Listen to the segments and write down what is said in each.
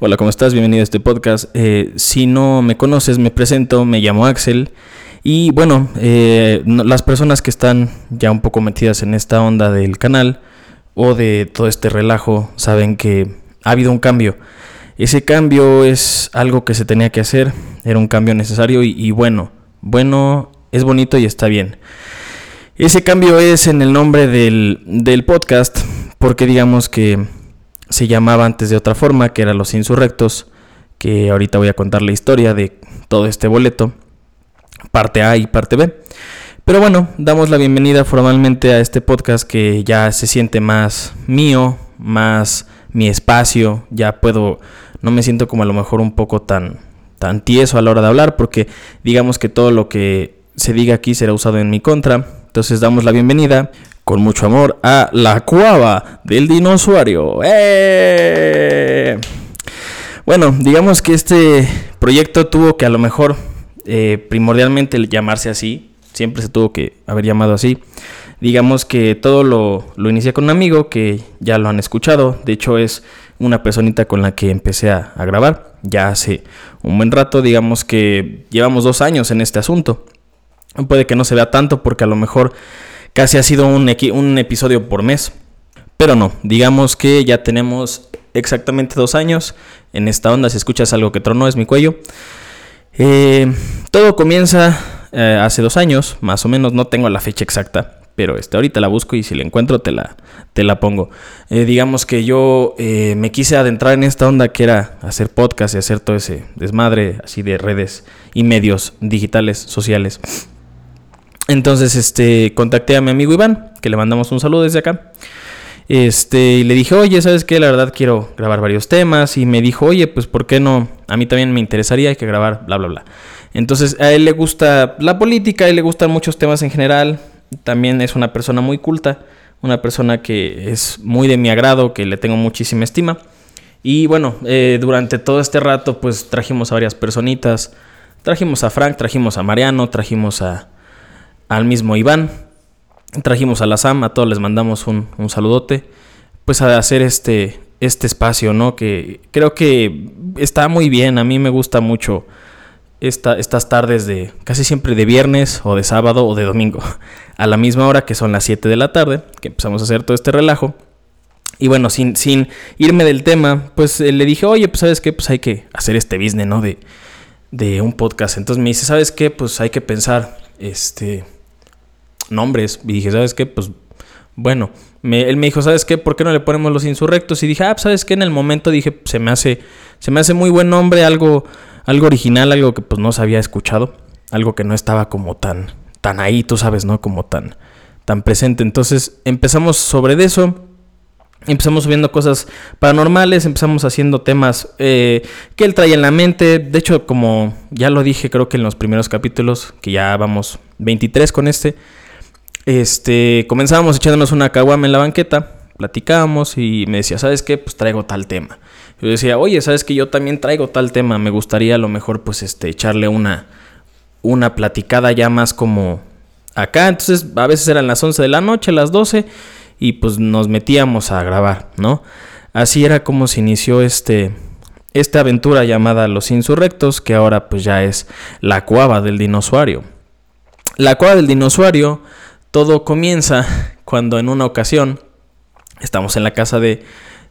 Hola, ¿cómo estás? Bienvenido a este podcast. Eh, si no me conoces, me presento, me llamo Axel. Y bueno, eh, las personas que están ya un poco metidas en esta onda del canal o de todo este relajo saben que ha habido un cambio. Ese cambio es algo que se tenía que hacer, era un cambio necesario y, y bueno, bueno, es bonito y está bien. Ese cambio es en el nombre del, del podcast, porque digamos que se llamaba antes de otra forma, que era Los Insurrectos, que ahorita voy a contar la historia de todo este boleto, parte A y parte B. Pero bueno, damos la bienvenida formalmente a este podcast que ya se siente más mío, más mi espacio, ya puedo, no me siento como a lo mejor un poco tan, tan tieso a la hora de hablar, porque digamos que todo lo que se diga aquí será usado en mi contra. Entonces damos la bienvenida con mucho amor a la cuava del dinosaurio. ¡Eh! Bueno, digamos que este proyecto tuvo que a lo mejor eh, primordialmente llamarse así, siempre se tuvo que haber llamado así. Digamos que todo lo, lo inicié con un amigo que ya lo han escuchado, de hecho es una personita con la que empecé a, a grabar ya hace un buen rato, digamos que llevamos dos años en este asunto. Puede que no se vea tanto porque a lo mejor Casi ha sido un, episodio por mes. Pero no, digamos que ya tenemos exactamente dos años en esta onda. Si escuchas algo que tronó es mi cuello. Eh, todo comienza eh, hace dos años, más o menos. No tengo la fecha exacta, pero este, ahorita la busco y si la encuentro te la, te la pongo. Eh, digamos que yo me quise adentrar en esta onda que era hacer podcast y hacer todo ese desmadre así de redes y medios digitales, sociales. Entonces, este, contacté a mi amigo Iván, que le mandamos un saludo desde acá. Este, y le dije, oye, ¿sabes qué? La verdad quiero grabar varios temas. Y me dijo, oye, pues, ¿por qué no? A mí también me interesaría, hay que grabar, bla, bla, bla. Entonces, a él le gusta la política, a él le gustan muchos temas en general. También es una persona muy culta, una persona que es muy de mi agrado, que le tengo muchísima estima. Y bueno, eh, durante todo este rato, pues trajimos a varias personitas. Trajimos a Frank, trajimos a Mariano, trajimos a, al mismo Iván. Trajimos a la SAM, a todos les mandamos un, saludote. Pues a hacer este, este espacio, ¿no? Que creo que está muy bien. A mí me gusta mucho esta, estas tardes de casi siempre de viernes o de sábado o de domingo. A la misma hora que son las 7 de la tarde, que empezamos a hacer todo este relajo. Y bueno, sin, sin irme del tema, pues eh, le dije, oye, pues sabes qué, pues hay que hacer este business, ¿no? De, de un podcast. Entonces me dice, ¿sabes qué? Pues hay que pensar, este, nombres. Y dije, ¿sabes qué? Pues bueno, él me dijo, ¿sabes qué? ¿Por qué no le ponemos los insurrectos? Y dije, ah, pues, ¿sabes qué? En el momento dije, se me hace, se me hace muy buen nombre, algo, algo original, algo que pues no se había escuchado, algo que no estaba como tan, tan ahí, tú sabes, ¿no? Como tan, tan presente. Entonces empezamos sobre eso. Empezamos subiendo cosas paranormales, empezamos haciendo temas eh, que él trae en la mente. De hecho, como ya lo dije, creo que en los primeros capítulos, que ya vamos 23 con este, este, comenzábamos echándonos una caguama en la banqueta, platicábamos y me decía, ¿sabes qué? Pues traigo tal tema. Yo decía, oye, ¿sabes que yo también traigo tal tema? Me gustaría a lo mejor pues este, echarle una, una platicada ya más como acá. Entonces a veces eran las 11 de la noche, las 12 y pues nos metíamos a grabar, ¿no? Así era como se inició este, esta aventura llamada Los Insurrectos, que ahora pues ya es la cuava del dinosaurio. La cuava del dinosaurio todo comienza cuando en una ocasión estamos en la casa de,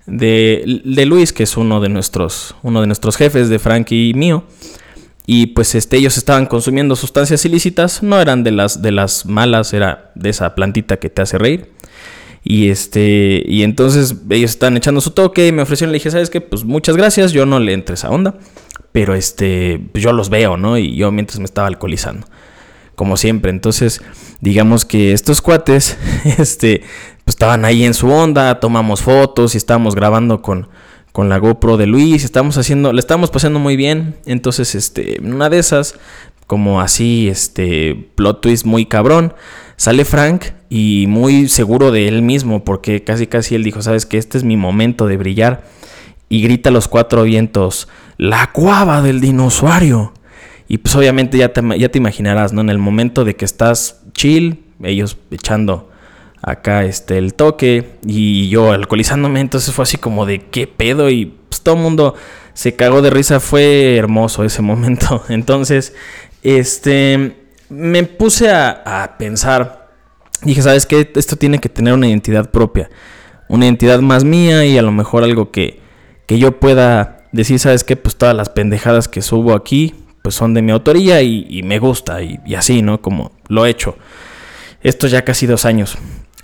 de, Luis, que es uno de nuestros, uno de nuestros jefes, de Frank y mío. Y pues este, ellos estaban consumiendo sustancias ilícitas, no eran de las, de las malas, era de esa plantita que te hace reír. Y este, y entonces ellos estaban echando su toque y me ofrecieron, le dije, ¿sabes qué? Pues muchas gracias, yo no le entré esa onda, pero este, yo los veo, ¿no? Y yo mientras me estaba alcoholizando como siempre. Entonces, digamos que estos cuates, este, pues estaban ahí en su onda, tomamos fotos y estábamos grabando con, con la GoPro de Luis, estamos haciendo, le estamos pasando muy bien. Entonces, este, una de esas, como así, este, plot twist muy cabrón, sale Frank y muy seguro de él mismo, porque casi casi él dijo, sabes que este es mi momento de brillar. Y grita a los cuatro vientos, la cuava del dinosaurio. Y pues obviamente ya te, ya te imaginarás, ¿no? En el momento de que estás chill, ellos echando acá este el toque y yo alcoholizándome, entonces fue así como de qué pedo y pues todo el mundo se cagó de risa, fue hermoso ese momento. Entonces, este, me puse a, a pensar, dije, ¿sabes qué? Esto tiene que tener una identidad propia, una identidad más mía y a lo mejor algo que, que yo pueda decir, ¿sabes qué? Pues todas las pendejadas que subo aquí, pues son de mi autoría y, me gusta y, así, ¿no? Como lo he hecho. Esto ya casi dos años.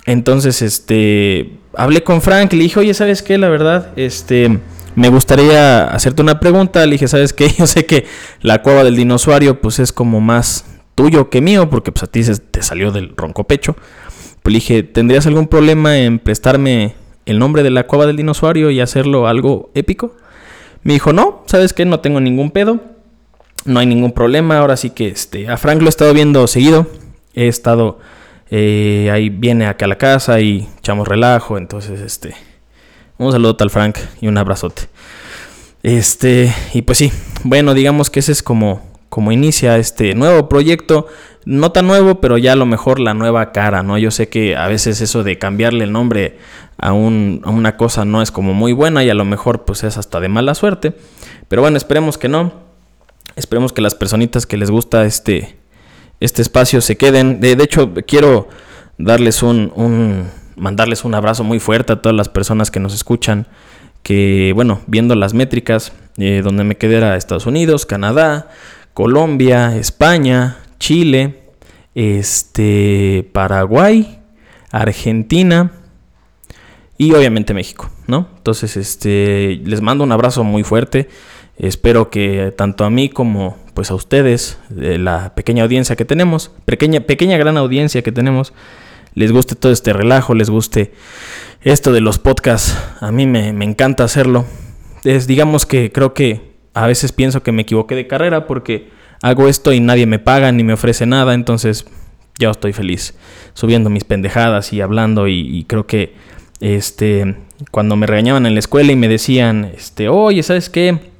Entonces, este, hablé con Frank, le dije, oye, ¿sabes qué? La verdad, este, me gustaría hacerte una pregunta. Le dije, ¿sabes qué? Yo sé que la cueva del dinosaurio, pues es como más tuyo que mío, porque pues a ti se te salió del ronco pecho. Pues le dije, ¿tendrías algún problema en prestarme el nombre de la cueva del dinosaurio y hacerlo algo épico? Me dijo, no, ¿sabes qué? No tengo ningún pedo. No hay ningún problema. Ahora sí que este, a Frank lo he estado viendo seguido. He estado eh, ahí viene acá a la casa y echamos relajo. Entonces, este. Un saludo al Frank y un abrazote. Este, y pues sí, bueno, digamos que ese es como, como inicia este nuevo proyecto. No tan nuevo, pero ya a lo mejor la nueva cara, ¿no? Yo sé que a veces eso de cambiarle el nombre a, un, a una cosa no es como muy buena y a lo mejor pues es hasta de mala suerte. Pero bueno, esperemos que no. Esperemos que las personitas que les gusta este, este espacio se queden. De, hecho, quiero darles un, mandarles un abrazo muy fuerte a todas las personas que nos escuchan. Que, bueno, viendo las métricas, eh, donde me quedé era Estados Unidos, Canadá, Colombia, España, Chile, este, Paraguay, Argentina y obviamente México, ¿no? Entonces, este, les mando un abrazo muy fuerte. Espero que tanto a mí como pues a ustedes, la pequeña audiencia que tenemos, pequeña, pequeña gran audiencia que tenemos, les guste todo este relajo, les guste esto de los podcasts. A mí me, me encanta hacerlo. Es, digamos que creo que a veces pienso que me equivoqué de carrera porque hago esto y nadie me paga ni me ofrece nada, entonces yo estoy feliz subiendo mis pendejadas y hablando y, y creo que este cuando me regañaban en la escuela y me decían, este, oye, ¿sabes qué?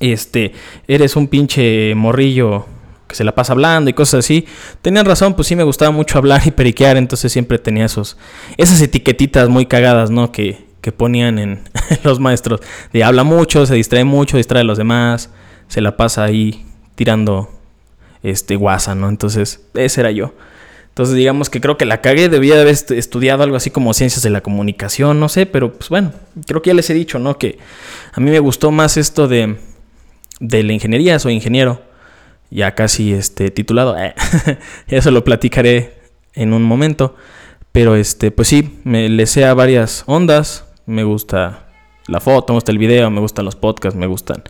Este, eres un pinche morrillo que se la pasa hablando y cosas así. Tenían razón, pues sí me gustaba mucho hablar y periquear, entonces siempre tenía esos, esas etiquetitas muy cagadas, ¿no? Que, que ponían en los maestros. De habla mucho, se distrae mucho, distrae a los demás, se la pasa ahí tirando este guasa, ¿no? Entonces, ese era yo. Entonces, digamos que creo que la cagué, debía de haber estudiado algo así como ciencias de la comunicación, no sé, pero pues bueno, creo que ya les he dicho, ¿no? Que a mí me gustó más esto de de la ingeniería, soy ingeniero, ya casi este, titulado, eh, eso lo platicaré en un momento, pero este, pues sí, me le sé a varias ondas, me gusta la foto, me gusta el video, me gustan los podcasts, me gustan...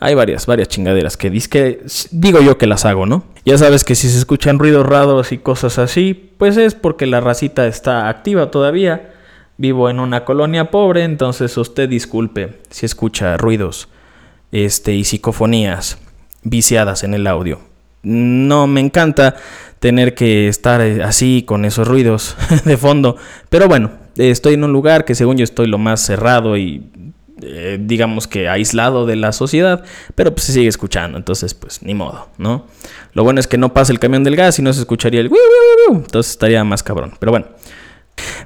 Hay varias, varias chingaderas que, que digo yo que las hago, ¿no? Ya sabes que si se escuchan ruidos raros y cosas así, pues es porque la racita está activa todavía. Vivo en una colonia pobre, entonces usted disculpe si escucha ruidos este, y psicofonías viciadas en el audio. No me encanta tener que estar eh, así con esos ruidos de fondo, pero bueno, estoy en un lugar que según yo estoy lo más cerrado y eh, digamos que aislado de la sociedad, pero pues se sigue escuchando, entonces pues ni modo, ¿no? Lo bueno es que no pasa el camión del gas y no se escucharía el entonces estaría más cabrón, pero bueno.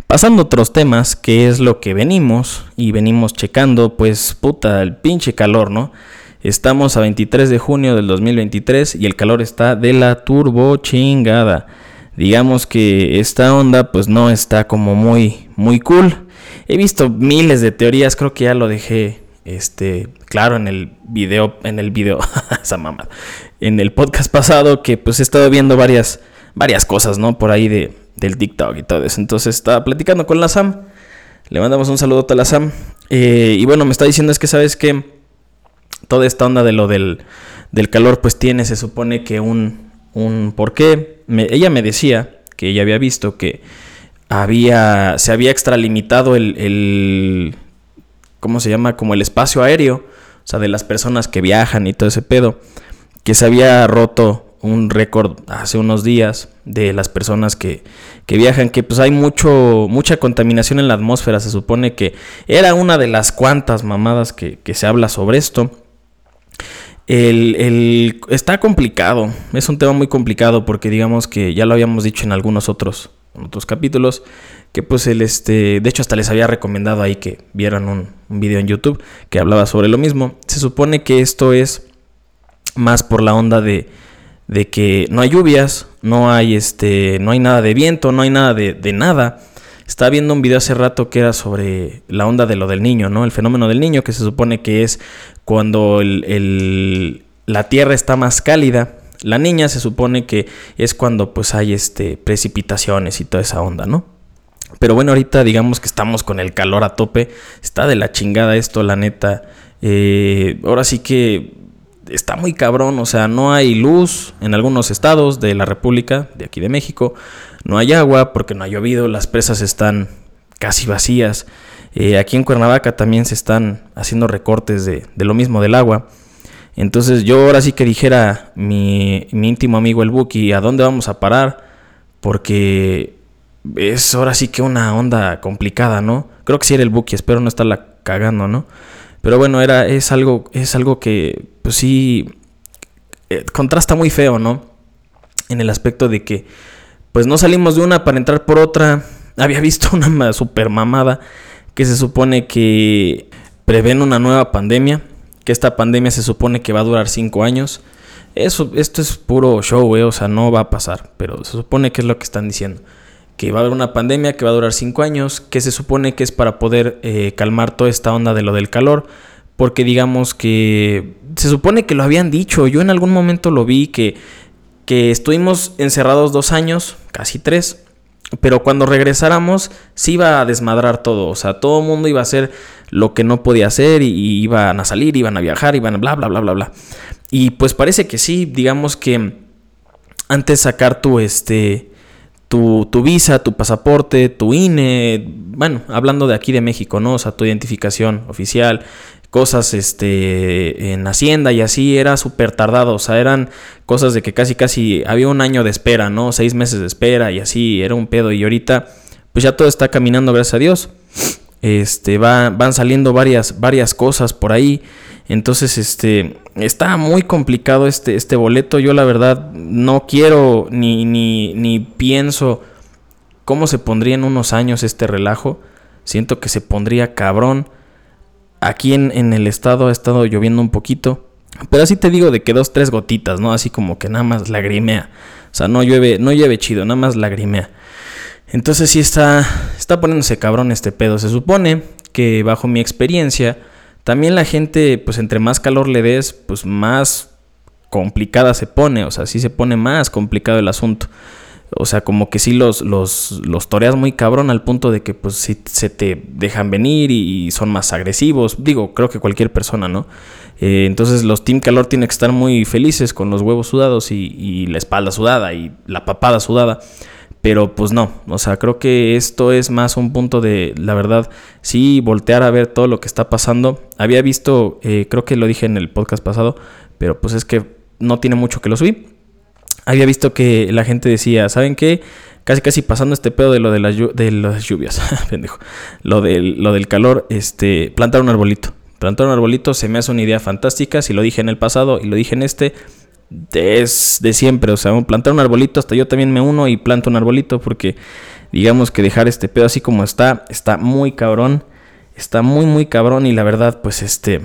Pasando a otros temas, que es lo que venimos y venimos checando, pues puta, el pinche calor, ¿no? Estamos a 23 de junio del 2023 y el calor está de la turbo chingada. Digamos que esta onda pues no está como muy muy cool. He visto miles de teorías, creo que ya lo dejé este claro en el video en el video esa mamá en el podcast pasado que pues he estado viendo varias varias cosas, ¿no? Por ahí de del TikTok y todo eso. Entonces estaba platicando con la Sam. Le mandamos un saludo a la Sam. Eh, y bueno, me está diciendo es que sabes que toda esta onda de lo del, del calor pues tiene, se supone que un, un porqué. Ella me decía que ella había visto que había, se había extralimitado el, el, ¿cómo se llama? Como el espacio aéreo, o sea, de las personas que viajan y todo ese pedo, que se había roto un récord hace unos días de las personas que, viajan, que pues hay mucho, mucha contaminación en la atmósfera, se supone que era una de las cuantas mamadas que, se habla sobre esto. El, está complicado, es un tema muy complicado porque digamos que ya lo habíamos dicho en algunos otros otros capítulos, que pues el este, de hecho hasta les había recomendado ahí que vieran un, un video en YouTube que hablaba sobre lo mismo. Se supone que esto es más por la onda de, de que no hay lluvias, no hay este, no hay nada de viento, no hay nada de, de nada. Estaba viendo un video hace rato que era sobre la onda de lo del niño, ¿no? El fenómeno del niño, que se supone que es cuando el, la tierra está más cálida. La niña se supone que es cuando pues hay este, precipitaciones y toda esa onda, ¿no? Pero bueno, ahorita digamos que estamos con el calor a tope. Está de la chingada esto, la neta. Eh, ahora sí que está muy cabrón. O sea, no hay luz en algunos estados de la República, de aquí de México. No hay agua porque no ha llovido. Las presas están casi vacías. Eh, aquí en Cuernavaca también se están haciendo recortes de, lo mismo del agua. Entonces yo ahora sí que dijera mi, mi íntimo amigo el Buki, ¿a dónde vamos a parar? Porque es ahora sí que una onda complicada, ¿no? Creo que sí era el Buki, espero no estarla cagando, ¿no? Pero bueno, era, es algo, es algo que, pues sí, eh, contrasta muy feo, ¿no? En el aspecto de que, pues no salimos de una para entrar por otra. Había visto una super mamada que se supone que prevén una nueva pandemia, que esta pandemia se supone que va a durar cinco años. Eso, esto es puro show, eh, o sea, no va a pasar, pero se supone que es lo que están diciendo. Que va a haber una pandemia que va a durar cinco años, que se supone que es para poder eh, calmar toda esta onda de lo del calor, porque digamos que se supone que lo habían dicho, yo en algún momento lo vi, que, que estuvimos encerrados dos años, casi tres, pero cuando regresáramos, sí iba a desmadrar todo. O sea, todo el mundo iba a hacer lo que no podía hacer y, iban a salir, iban a viajar, iban a bla, bla, bla, bla, bla. Y pues parece que sí, digamos que antes sacar tu, este, tu, tu visa, tu pasaporte, tu INE, bueno, hablando de aquí de México, ¿no? O sea, tu identificación oficial, cosas este, en Hacienda y así era súper tardado, o sea, eran cosas de que casi casi había un año de espera, ¿no? Seis meses de espera y así, era un pedo y ahorita pues ya todo está caminando, gracias a Dios. Este, va, van saliendo varias, varias cosas por ahí. Entonces, este, está muy complicado este, este boleto. Yo la verdad no quiero ni, ni, ni pienso cómo se pondría en unos años este relajo. Siento que se pondría cabrón. Aquí en, el estado ha estado lloviendo un poquito. Pero así te digo de que dos, tres gotitas, ¿no? Así como que nada más lagrimea. O sea, no llueve, no llueve chido, nada más lagrimea. Entonces sí está, está poniéndose cabrón este pedo. Se supone que bajo mi experiencia, también la gente, pues entre más calor le des, pues más complicada se pone. O sea, sí se pone más complicado el asunto. O sea, como que sí los, los, los toreas muy cabrón al punto de que pues sí se te dejan venir y, son más agresivos. Digo, creo que cualquier persona, ¿no? Eh, entonces los Team Calor tienen que estar muy felices con los huevos sudados y, y, la espalda sudada y la papada sudada. Pero pues no, o sea, creo que esto es más un punto de, la verdad, sí voltear a ver todo lo que está pasando. Había visto, eh, creo que lo dije en el podcast pasado, pero pues es que no tiene mucho que lo subí había visto que la gente decía, ¿saben qué? Casi casi pasando este pedo de lo de las, lluvias. Lo del, lo del calor, este, plantar un arbolito. Plantar un arbolito se me hace una idea fantástica. Si lo dije en el pasado y lo dije en este, es de siempre. O sea, plantar un arbolito, hasta yo también me uno y planto un arbolito porque digamos que dejar este pedo así como está, está muy cabrón. Está muy, muy cabrón y la verdad, pues este,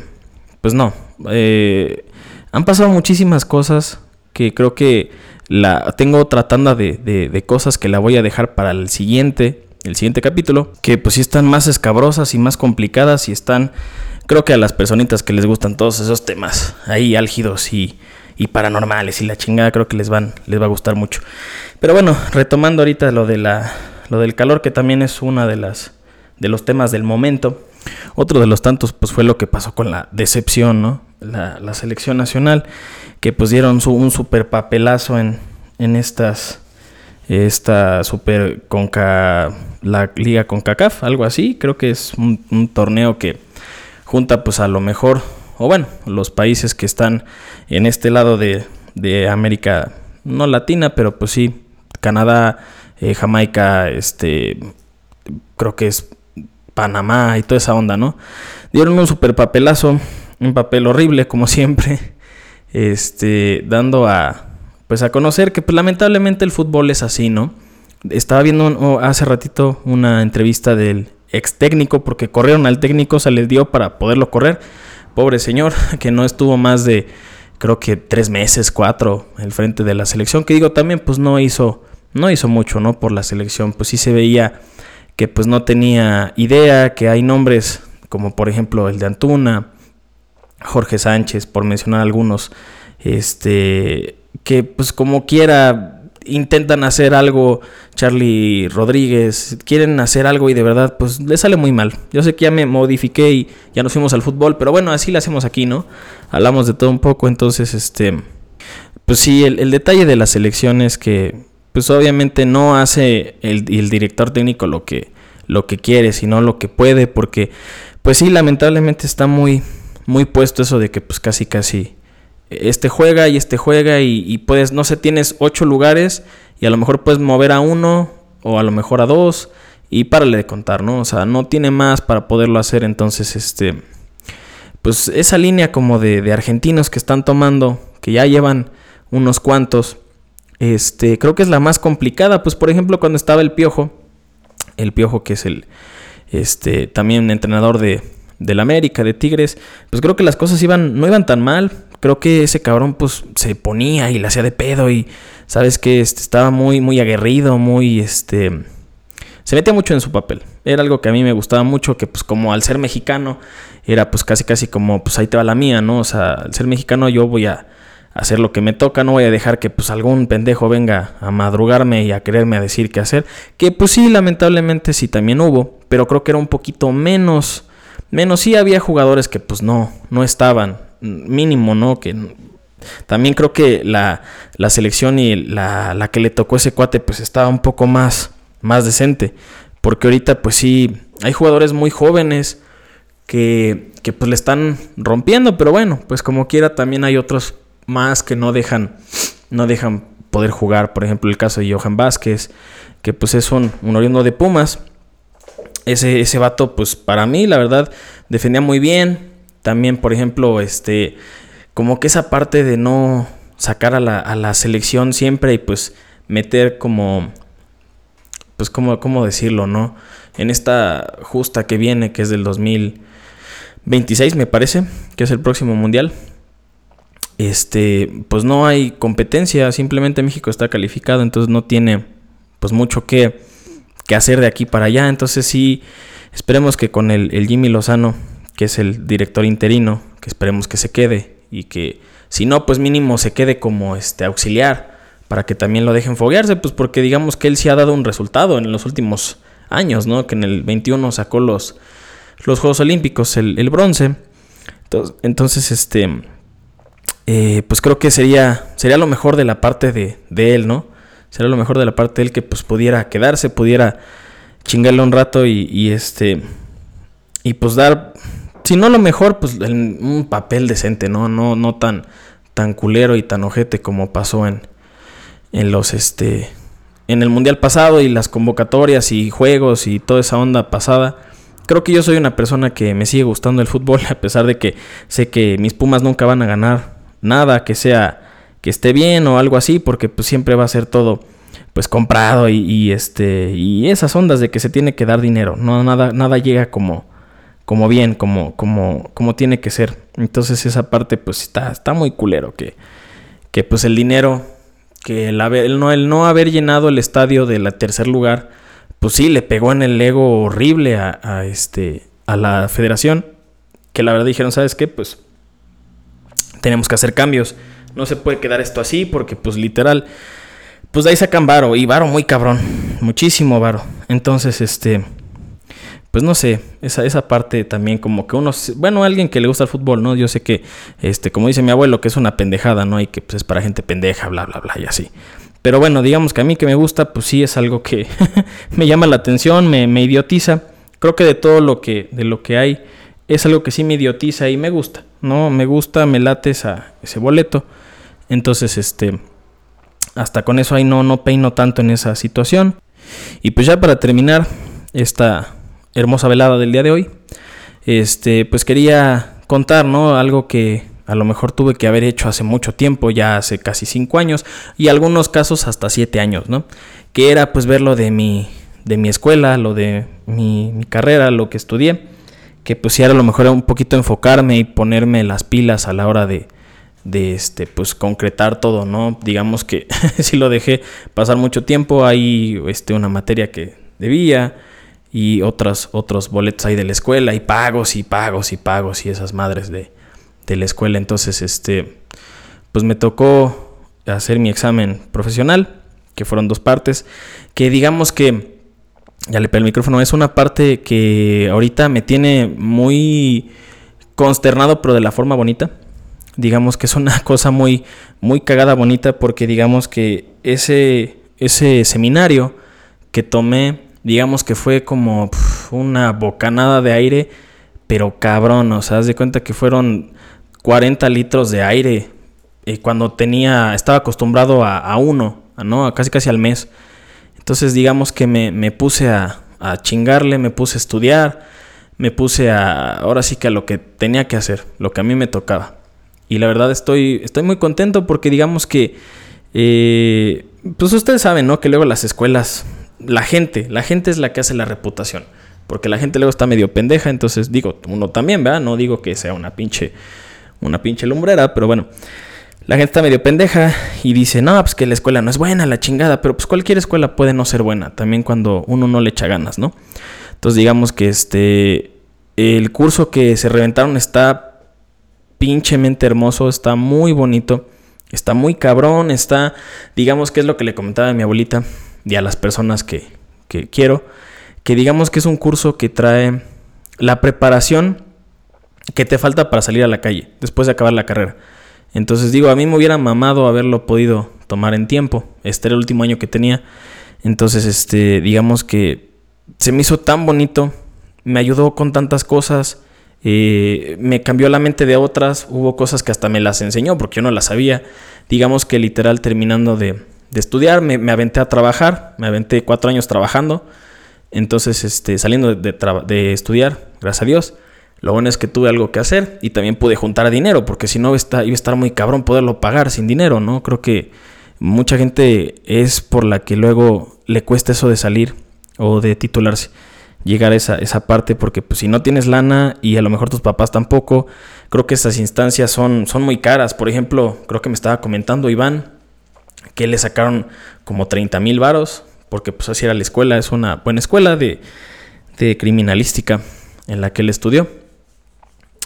pues no. Eh, han pasado muchísimas cosas que creo que la, tengo otra tanda de, de, cosas que la voy a dejar para el siguiente, el siguiente capítulo, que pues sí están más escabrosas y más complicadas y están, creo que a las personitas que les gustan todos esos temas ahí álgidos y, y paranormales y la chingada creo que les van les va a gustar mucho. Pero bueno, retomando ahorita lo de la lo del calor que también es una de las de los temas del momento. Otro de los tantos pues fue lo que pasó con la decepción, ¿no? La, la selección nacional que pues dieron un super papelazo en, en estas, esta super conca, la liga CONCACAF, algo así, creo que es un, torneo que junta pues a lo mejor, o bueno, los países que están en este lado de, América, no latina, pero pues sí, Canadá, eh, Jamaica, este, creo que es Panamá y toda esa onda, ¿no? Dieron un super papelazo, un papel horrible como siempre, este, dando a, pues a conocer que pues, lamentablemente el fútbol es así, ¿no? estaba viendo hace ratito una entrevista del ex técnico porque corrieron al técnico, se les dio para poderlo correr. Pobre señor, que no estuvo más de creo que tres meses, cuatro, el frente de la selección. Que digo, también pues no hizo, no hizo mucho, ¿no? Por la selección. Pues sí se veía que pues no tenía idea, que hay nombres como por ejemplo el de Antuna, Jorge Sánchez, por mencionar algunos, este, que pues como quiera intentan hacer algo, Charlie Rodríguez, quieren hacer algo y de verdad, pues le sale muy mal. Yo sé que ya me modifiqué y ya nos fuimos al fútbol, pero bueno, así lo hacemos aquí, ¿no? Hablamos de todo un poco, entonces, este, pues sí, el, detalle de la selección es que, pues obviamente no hace el, el director técnico lo que, lo que quiere, sino lo que puede, porque, pues sí, lamentablemente está muy, muy puesto eso de que, pues casi, casi este juega y este juega y, puedes, no sé, tienes ocho lugares y a lo mejor puedes mover a uno o a lo mejor a dos y párale de contar, ¿no? O sea, no tiene más para poderlo hacer, entonces, este, pues esa línea como de, argentinos que están tomando, que ya llevan unos cuantos, este, creo que es la más complicada, pues por ejemplo cuando estaba el Piojo, el Piojo que es el, este, también entrenador de, del América, de Tigres, pues creo que las cosas iban, no iban tan mal, creo que ese cabrón pues se ponía y la hacía de pedo y sabes que este, estaba muy muy aguerrido, muy este se metía mucho en su papel. Era algo que a mí me gustaba mucho, que pues como al ser mexicano era pues casi casi como pues ahí te va la mía, ¿no? O sea, al ser mexicano yo voy a hacer lo que me toca, no voy a dejar que pues algún pendejo venga a madrugarme y a quererme a decir qué hacer, que pues sí, lamentablemente sí también hubo, pero creo que era un poquito menos menos sí había jugadores que pues no no estaban mínimo, ¿no? Que también creo que la, selección y la, la, que le tocó ese cuate pues estaba un poco más, más decente. Porque ahorita pues sí, hay jugadores muy jóvenes que, que pues le están rompiendo, pero bueno, pues como quiera también hay otros más que no dejan, no dejan poder jugar. Por ejemplo el caso de Johan Vázquez, que pues es un, un oriundo de Pumas. Ese, ese vato pues para mí la verdad defendía muy bien, también, por ejemplo, este, como que esa parte de no sacar a la, a la selección siempre y pues meter como, pues como, ¿cómo decirlo, no? En esta justa que viene, que es del 2026, me parece, que es el próximo mundial. Este, pues no hay competencia, simplemente México está calificado, entonces no tiene pues mucho que, que hacer de aquí para allá. Entonces sí, esperemos que con el, el Jimmy Lozano que es el director interino, que esperemos que se quede y que si no, pues mínimo se quede como este auxiliar para que también lo dejen foguearse, pues porque digamos que él sí ha dado un resultado en los últimos años, ¿no? Que en el 21 sacó los, los Juegos Olímpicos, el, bronce. Entonces, este, eh, pues creo que sería, sería lo mejor de la parte de, de, él, ¿no? Sería lo mejor de la parte de él que pues pudiera quedarse, pudiera chingarle un rato y, y este, y pues dar si no lo mejor, pues un papel decente, ¿no? No, no tan, tan culero y tan ojete como pasó en, en los este. En el mundial pasado y las convocatorias y juegos y toda esa onda pasada. Creo que yo soy una persona que me sigue gustando el fútbol, a pesar de que sé que mis Pumas nunca van a ganar nada que sea que esté bien o algo así, porque pues siempre va a ser todo pues comprado y, y este y esas ondas de que se tiene que dar dinero, no nada nada llega como como bien, como, como, como tiene que ser. Entonces esa parte pues está, está muy culero que, que pues el dinero, que el, haber, no, el no haber llenado el estadio del tercer lugar, pues sí, le pegó en el ego horrible a, este, a la federación, que la verdad dijeron, ¿sabes qué? Pues tenemos que hacer cambios. No se puede quedar esto así porque pues literal, pues de ahí sacan varo y varo muy cabrón, muchísimo varo. Entonces, este pues no sé, esa, esa parte también como que uno, bueno, alguien que le gusta el fútbol, ¿no? Yo sé que, este, como dice mi abuelo, que es una pendejada, ¿no? Y que pues, es para gente pendeja, bla, bla, bla, y así. Pero bueno, digamos que a mí que me gusta, pues sí es algo que me llama la atención, me, me, idiotiza. Creo que de todo lo que, de lo que hay, es algo que sí me idiotiza y me gusta, ¿no? Me gusta, me late ese boleto. Entonces, este, hasta con eso ahí no, no peino tanto en esa situación. Y pues ya para terminar esta hermosa velada del día de hoy, este, pues quería contar, ¿no? Algo que a lo mejor tuve que haber hecho hace mucho tiempo, ya hace casi cinco años, y algunos casos hasta siete años, ¿no? Que era pues ver lo de mi, de mi escuela, lo de mi, mi carrera, lo que estudié, que pues sí era a lo mejor un poquito enfocarme y ponerme las pilas a la hora de, de este pues concretar todo, ¿no? Digamos que si lo dejé pasar mucho tiempo, hay este una materia que debía y otras otros boletos ahí de la escuela y pagos y pagos y pagos y esas madres de, de la escuela, entonces este pues me tocó hacer mi examen profesional, que fueron dos partes, que digamos que ya le pego el micrófono, es una parte que ahorita me tiene muy consternado, pero de la forma bonita. Digamos que es una cosa muy, muy cagada bonita porque digamos que ese, ese seminario que tomé, digamos que fue como una bocanada de aire, pero cabrón, o sea, haz de cuenta que fueron 40 litros de aire y cuando tenía, estaba acostumbrado a, uno, ¿no? A casi casi al mes. Entonces digamos que me, me puse a, a chingarle, me puse a estudiar, me puse a, ahora sí que a lo que tenía que hacer, lo que a mí me tocaba. Y la verdad estoy, estoy muy contento porque digamos que, eh, pues ustedes saben, ¿no? Que luego las escuelas, la gente, la gente es la que hace la reputación. Porque la gente luego está medio pendeja, entonces digo, uno también, ¿verdad? No digo que sea una pinche, una pinche lumbrera, pero bueno. La gente está medio pendeja y dice, no, pues que la escuela no es buena, la chingada, pero pues cualquier escuela puede no ser buena, también cuando uno no le echa ganas, ¿no? Entonces digamos que este, el curso que se reventaron está pinchemente hermoso, está muy bonito, está muy cabrón, está, digamos que es lo que le comentaba a mi abuelita y a las personas que, que quiero, que digamos que es un curso que trae la preparación que te falta para salir a la calle después de acabar la carrera. Entonces digo, a mí me hubiera mamado haberlo podido tomar en tiempo. Este era el último año que tenía. Entonces, este, digamos que se me hizo tan bonito, me ayudó con tantas cosas, eh, me cambió la mente de otras, hubo cosas que hasta me las enseñó porque yo no las sabía. Digamos que literal terminando de, estudiar, me, aventé a trabajar, me aventé cuatro años trabajando. Entonces, este, saliendo de, estudiar, gracias a Dios, lo bueno es que tuve algo que hacer y también pude juntar dinero, porque si no iba a estar muy cabrón poderlo pagar sin dinero, ¿no? Creo que mucha gente es por la que luego le cuesta eso de salir o de titularse llegar a esa, esa parte porque pues, si no tienes lana y a lo mejor tus papás tampoco, creo que esas instancias son, son muy caras. Por ejemplo, creo que me estaba comentando Iván que le sacaron como 30 mil varos porque pues así era la escuela, es una buena escuela de, de criminalística en la que él estudió.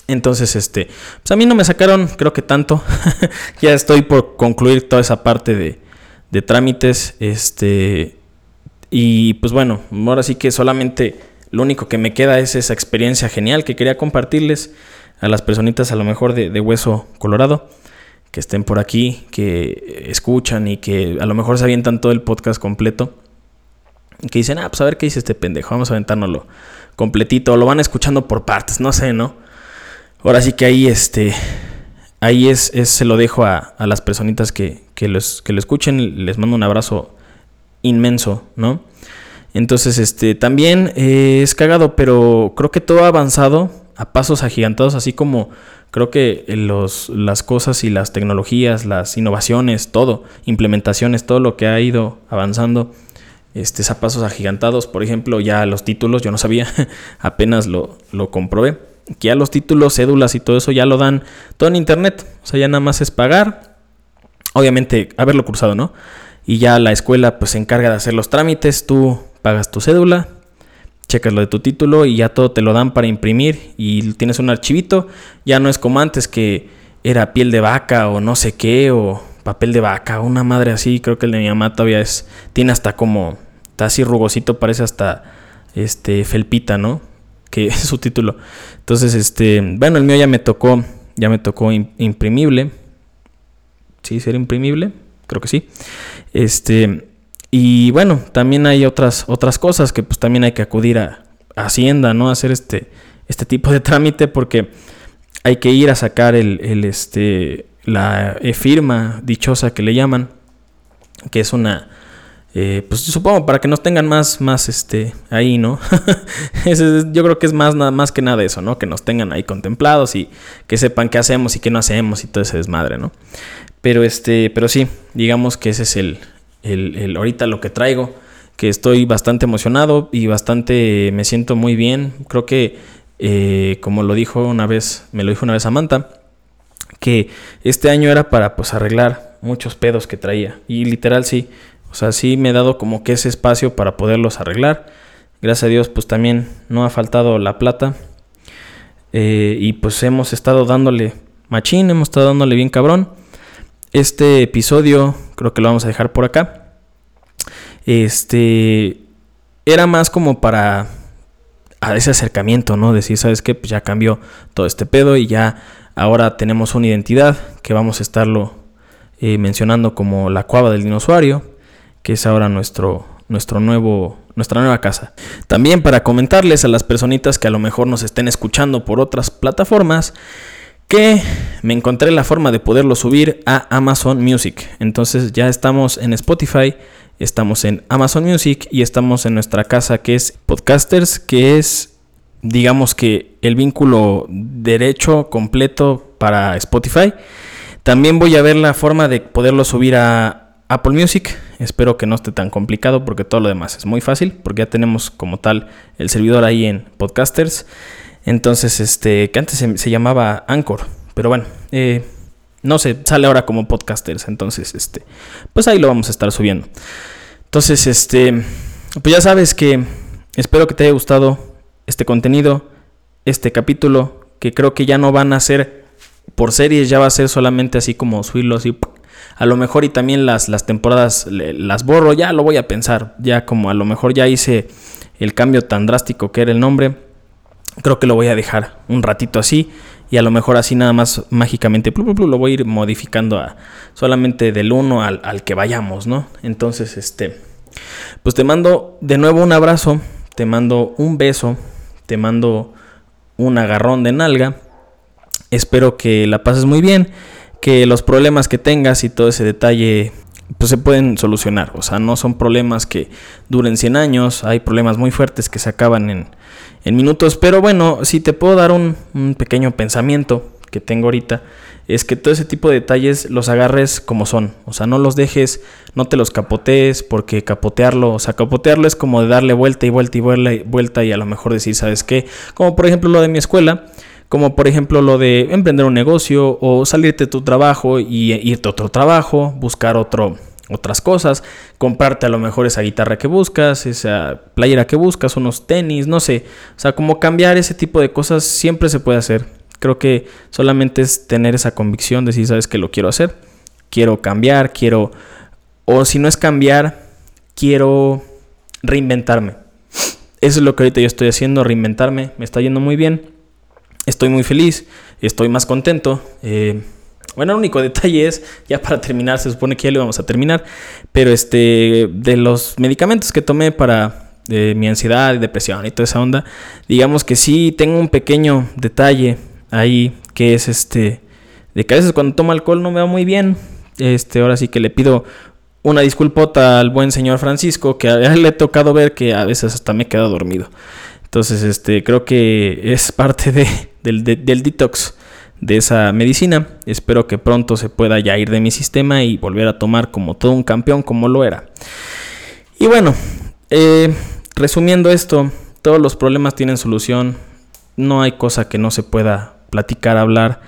Entonces, este, pues a mí no me sacaron, creo que tanto. ya estoy por concluir toda esa parte de, de trámites. Este, y pues bueno, ahora sí que solamente lo único que me queda es esa experiencia genial que quería compartirles a las personitas a lo mejor de, hueso colorado que estén por aquí, que escuchan y que a lo mejor se avientan todo el podcast completo. Que dicen, ah, pues a ver qué dice este pendejo, vamos a aventárnoslo completito, o lo van escuchando por partes, no sé, ¿no? Ahora sí que ahí, este, ahí es, se lo dejo a, las personitas que, que, los, que lo escuchen, les mando un abrazo inmenso, ¿no? Entonces, este, también eh, es cagado, pero creo que todo ha avanzado a pasos agigantados, así como creo que los, las cosas y las tecnologías, las innovaciones, todo, implementaciones, todo lo que ha ido avanzando, este, es a pasos agigantados. Por ejemplo, ya los títulos, yo no sabía, apenas lo, lo comprobé, que ya los títulos, cédulas y todo eso ya lo dan todo en internet. O sea, ya nada más es pagar. Obviamente, haberlo cruzado, ¿no? y ya la escuela pues se encarga de hacer los trámites, tú pagas tu cédula, checas lo de tu título y ya todo te lo dan para imprimir y tienes un archivito, ya no es como antes que era piel de vaca o no sé qué o papel de vaca, una madre así, creo que el de mi mamá todavía es tiene hasta como está así rugosito, parece hasta este felpita, ¿no? Que es su título. Entonces, este, bueno, el mío ya me tocó, ya me tocó imprimible. Sí, ser imprimible creo que sí. Este, y bueno, también hay otras, otras cosas que pues también hay que acudir a, Hacienda, ¿no? hacer este, este tipo de trámite porque hay que ir a sacar el, el este, la firma dichosa que le llaman, que es una, Eh, pues supongo para que nos tengan más, más este, ahí, ¿no? yo creo que es más, más que nada eso, ¿no? Que nos tengan ahí contemplados y que sepan qué hacemos y qué no hacemos y todo ese desmadre, ¿no? Pero este, pero sí, digamos que ese es el, el, ahorita lo que traigo, que estoy bastante emocionado y bastante me siento muy bien. Creo que, eh, como lo dijo una vez, me lo dijo una vez Samantha, que este año era para pues arreglar muchos pedos que traía. Y literal sí, o sea, sí me he dado como que ese espacio para poderlos arreglar. Gracias a Dios, pues también no ha faltado la plata. Eh, y pues hemos estado dándole machín, hemos estado dándole bien cabrón. Este episodio creo que lo vamos a dejar por acá. Este era más como para a ese acercamiento, ¿no? Decir, ¿sabes qué? Pues ya cambió todo este pedo y ya ahora tenemos una identidad que vamos a estarlo eh, mencionando como la cuava del dinosaurio que es ahora nuestro, nuestro nuevo, nuestra nueva casa. También para comentarles a las personitas que a lo mejor nos estén escuchando por otras plataformas, que me encontré la forma de poderlo subir a Amazon Music. Entonces ya estamos en Spotify, estamos en Amazon Music y estamos en nuestra casa que es Podcasters, que es digamos que el vínculo derecho completo para Spotify. También voy a ver la forma de poderlo subir a Apple Music. Espero que no esté tan complicado porque todo lo demás es muy fácil porque ya tenemos como tal el servidor ahí en Podcasters. Entonces, este, que antes se, llamaba Anchor, pero bueno, eh, no sé, sale ahora como Podcasters. Entonces, este, pues ahí lo vamos a estar subiendo. Entonces, este, pues ya sabes que espero que te haya gustado este contenido, este capítulo, que creo que ya no van a ser por series, ya va a ser solamente así como subirlo así a lo mejor y también las, las temporadas las borro, ya lo voy a pensar, ya como a lo mejor ya hice el cambio tan drástico que era el nombre, creo que lo voy a dejar un ratito así y a lo mejor así nada más mágicamente lo voy a ir modificando a solamente del uno al, al, que vayamos, ¿no? Entonces, este, pues te mando de nuevo un abrazo, te mando un beso, te mando un agarrón de nalga, espero que la pases muy bien que los problemas que tengas y todo ese detalle pues se pueden solucionar. O sea, no son problemas que duren 100 años, hay problemas muy fuertes que se acaban en, en minutos. Pero bueno, si te puedo dar un, pequeño pensamiento que tengo ahorita, es que todo ese tipo de detalles los agarres como son. O sea, no los dejes, no te los capotees, porque capotearlo, o sea, capotearlo es como de darle vuelta y vuelta y vuelta y vuelta y a lo mejor decir, ¿sabes qué? Como por ejemplo lo de mi escuela como por ejemplo lo de emprender un negocio o salirte de tu trabajo y irte a otro trabajo, buscar otro, otras cosas, comprarte a lo mejor esa guitarra que buscas, esa playera que buscas, unos tenis, no sé, o sea, como cambiar ese tipo de cosas siempre se puede hacer. Creo que solamente es tener esa convicción de si sabes que lo quiero hacer, quiero cambiar, quiero, o si no es cambiar, quiero reinventarme. Eso es lo que ahorita yo estoy haciendo, reinventarme, me está yendo muy bien Estoy muy feliz, estoy más contento. Eh, bueno, el único detalle es, ya para terminar, se supone que ya lo vamos a terminar, pero este, de los medicamentos que tomé para eh, mi ansiedad y depresión y toda esa onda, digamos que sí tengo un pequeño detalle ahí, que es este, de que a veces cuando tomo alcohol no me va muy bien. Este, ahora sí que le pido una disculpota al buen señor Francisco, que a él le he tocado ver que a veces hasta me he quedado dormido. Entonces, este, creo que es parte de, del, detox de esa medicina. Espero que pronto se pueda ya ir de mi sistema y volver a tomar como todo un campeón como lo era. Y bueno, eh, resumiendo esto, todos los problemas tienen solución. No hay cosa que no se pueda platicar, hablar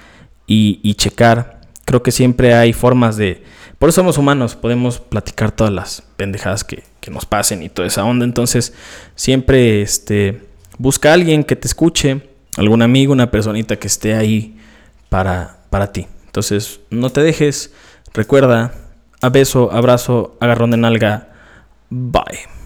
y, checar. Creo que siempre hay formas de... Por eso somos humanos, podemos platicar todas las pendejadas que, que nos pasen y toda esa onda. Entonces, siempre este, Busca a alguien que te escuche, algún amigo, una personita que esté ahí para, para ti. Entonces, no te dejes. Recuerda, a beso, abrazo, agarrón de nalga. Bye.